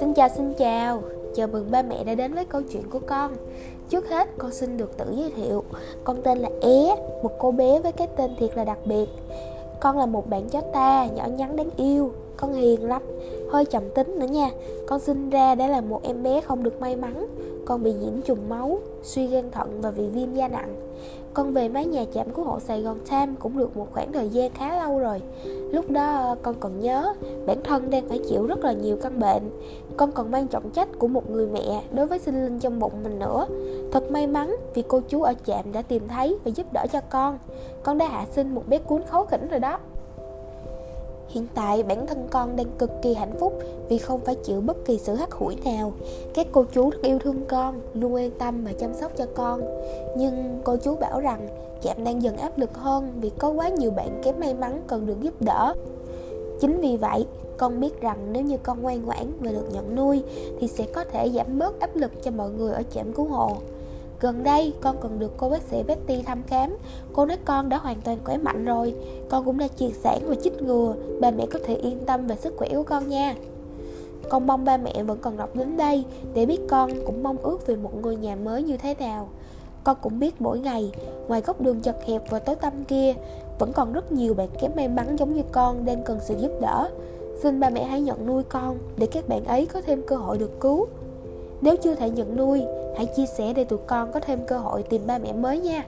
Xin chào xin chào, chào mừng ba mẹ đã đến với câu chuyện của con. Trước hết con xin được tự giới thiệu. Con tên là É, một cô bé với cái tên thiệt là đặc biệt. Con là một bạn chó ta, nhỏ nhắn đáng yêu Con hiền lắm, hơi trầm tính nữa nha. Con sinh ra đã là một em bé không được may mắn. Con bị nhiễm trùng máu, suy gan thận và bị viêm da nặng. Con về mái nhà chạm cứu hộ Sài Gòn Time cũng được một khoảng thời gian khá lâu rồi. Lúc đó ờ, con còn nhớ bản thân đang phải chịu rất là nhiều căn bệnh. Con còn mang trọng trách của một người mẹ đối với sinh linh trong bụng mình nữa. Thật may mắn vì cô chú ở trạm đã tìm thấy và giúp đỡ cho con. Con đã hạ sinh một bé cuốn khấu khỉnh rồi đó. Hiện tại bản thân con đang cực kỳ hạnh phúc vì không phải chịu bất kỳ sự hắt hủi nào. Các cô chú rất yêu thương con, luôn quan tâm và chăm sóc cho con. Nhưng cô chú bảo rằng chạm đang dần áp lực hơn vì có quá nhiều bạn kém may mắn cần được giúp đỡ. Chính vì vậy, con biết rằng nếu như con ngoan ngoãn và được nhận nuôi thì sẽ có thể giảm bớt áp lực cho mọi người ở trạm cứu hộ. Gần đây, con còn được cô bác sĩ Betty thăm khám. Cô nói con đã hoàn toàn khỏe mạnh rồi. Con cũng đã triệt sản và chích ngừa Ba mẹ có thể yên tâm về sức khỏe của con nha. Con mong ba mẹ vẫn còn đọc đến đây, Để biết con cũng mong ước về một ngôi nhà mới như thế nào. Con cũng biết mỗi ngày, Ngoài góc đường chật hẹp và tối tăm kia, Vẫn còn rất nhiều bạn kém may mắn giống như con Đang cần sự giúp đỡ. Xin ba mẹ hãy nhận nuôi con, Để các bạn ấy có thêm cơ hội được cứu nếu chưa thể nhận nuôi, hãy chia sẻ để tụi con có thêm cơ hội tìm ba mẹ mới nha.